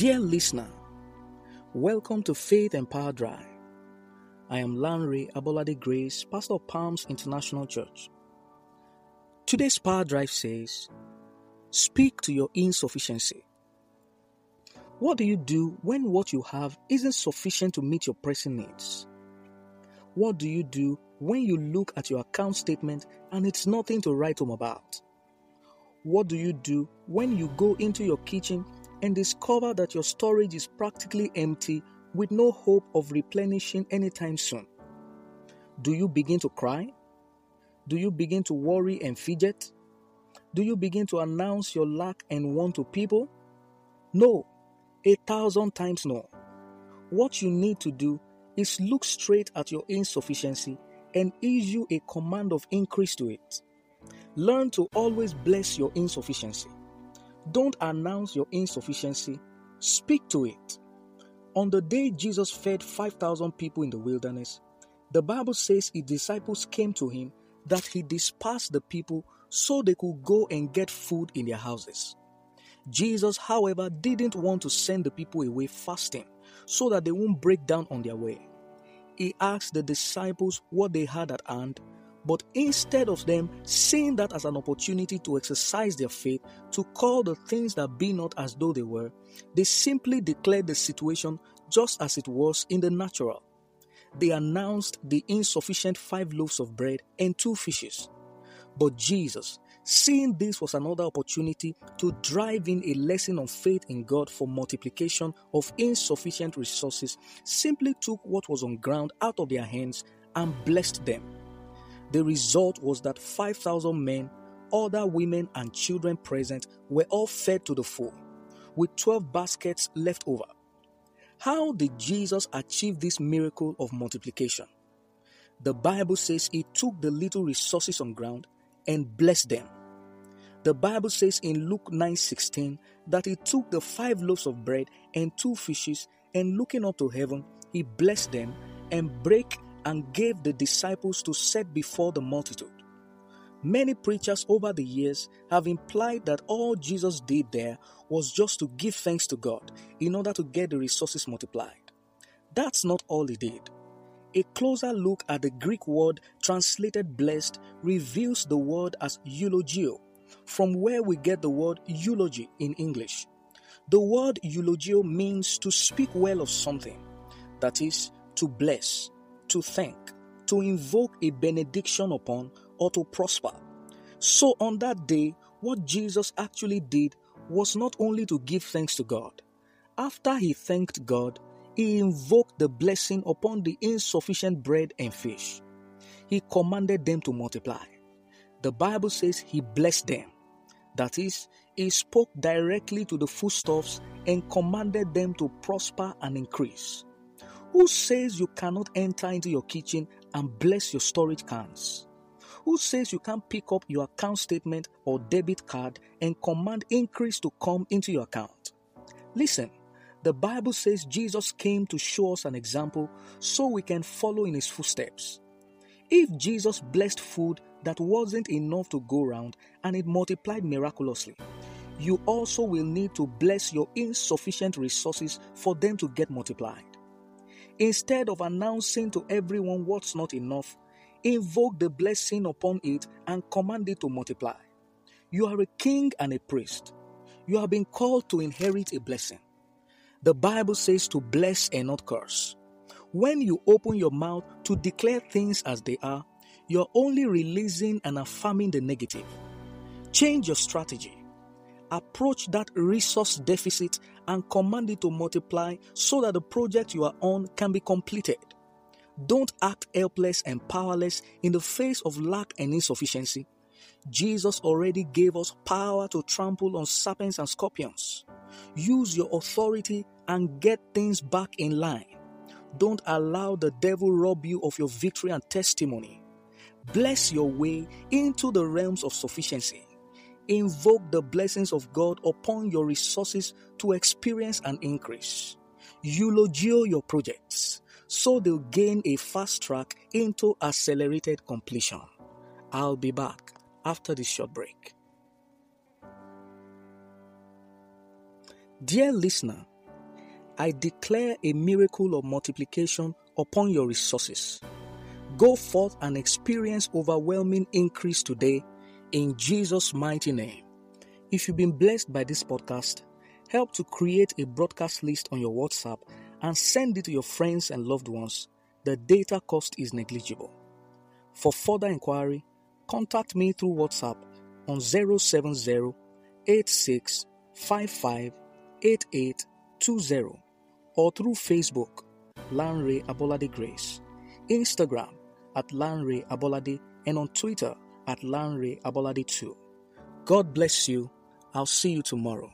Dear listener, welcome to Faith and Power Drive. I am Lanre Abolade Grace, pastor of Palms International Church. Today's Power Drive says, Speak to your insufficiency. What do you do when what you have isn't sufficient to meet your pressing needs? What do you do when you look at your account statement and it's nothing to write home about? What do you do when you go into your kitchen and discover that your storage is practically empty with no hope of replenishing anytime soon? Do you begin to cry? Do you begin to worry and fidget? Do you begin to announce your lack and want to people? No, a thousand times no. What you need to do is look straight at your insufficiency and issue a command of increase to it. Learn to always bless your insufficiency. Don't announce your insufficiency, speak to it. On the day Jesus fed 5,000 people in the wilderness, the Bible says his disciples came to him that he dispersed the people so they could go and get food in their houses. Jesus, however, didn't want to send the people away fasting so that they won't break down on their way. He asked the disciples what they had at hand but instead of them seeing that as an opportunity to exercise their faith, to call the things that be not as though they were, they simply declared the situation just as it was in the natural. They announced the insufficient five loaves of bread and two fishes. But Jesus, seeing this was another opportunity to drive in a lesson of faith in God for multiplication of insufficient resources, simply took what was on ground out of their hands and blessed them. The result was that 5,000 men, other women, and children present were all fed to the full, with 12 baskets left over. How did Jesus achieve this miracle of multiplication? The Bible says he took the little resources on ground and blessed them. The Bible says in Luke 9:16 that he took the five loaves of bread and two fishes and looking up to heaven, he blessed them and break and gave the disciples to set before the multitude. Many preachers over the years have implied that all Jesus did there was just to give thanks to God in order to get the resources multiplied. That's not all he did. A closer look at the Greek word translated blessed reveals the word as eulogio, from where we get the word eulogy in English. The word eulogio means to speak well of something, that is, to bless, to thank, to invoke a benediction upon, or to prosper. So on that day, what Jesus actually did was not only to give thanks to God. After he thanked God, he invoked the blessing upon the insufficient bread and fish. He commanded them to multiply. The Bible says he blessed them. That is, he spoke directly to the foodstuffs and commanded them to prosper and increase. Who says you cannot enter into your kitchen and bless your storage cans? Who says you can't pick up your account statement or debit card and command increase to come into your account? Listen, the Bible says Jesus came to show us an example so we can follow in his footsteps. If Jesus blessed food that wasn't enough to go round and it multiplied miraculously, you also will need to bless your insufficient resources for them to get multiplied. Instead of announcing to everyone what's not enough, invoke the blessing upon it and command it to multiply. You are a king and a priest. You have been called to inherit a blessing. The Bible says to bless and not curse. When you open your mouth to declare things as they are, you're only releasing and affirming the negative. Change your strategy approach that resource deficit and command it to multiply so that the project you are on can be completed. Don't act helpless and powerless in the face of lack and insufficiency. Jesus already gave us power to trample on serpents and scorpions. Use your authority and get things back in line. Don't allow the devil rob you of your victory and testimony. Bless your way into the realms of sufficiency. Invoke the blessings of God upon your resources to experience an increase. Eulogio your projects so they'll gain a fast track into accelerated completion. I'll be back after this short break. Dear listener, I declare a miracle of multiplication upon your resources. Go forth and experience overwhelming increase today in Jesus' mighty name. If you've been blessed by this podcast, help to create a broadcast list on your WhatsApp and send it to your friends and loved ones. The data cost is negligible. For further inquiry, contact me through WhatsApp on 070 8820 or through Facebook, Lanre Abolade Grace, Instagram at Lanre Abolade, and on Twitter at Lanre Abolade 2. God bless you. I'll see you tomorrow.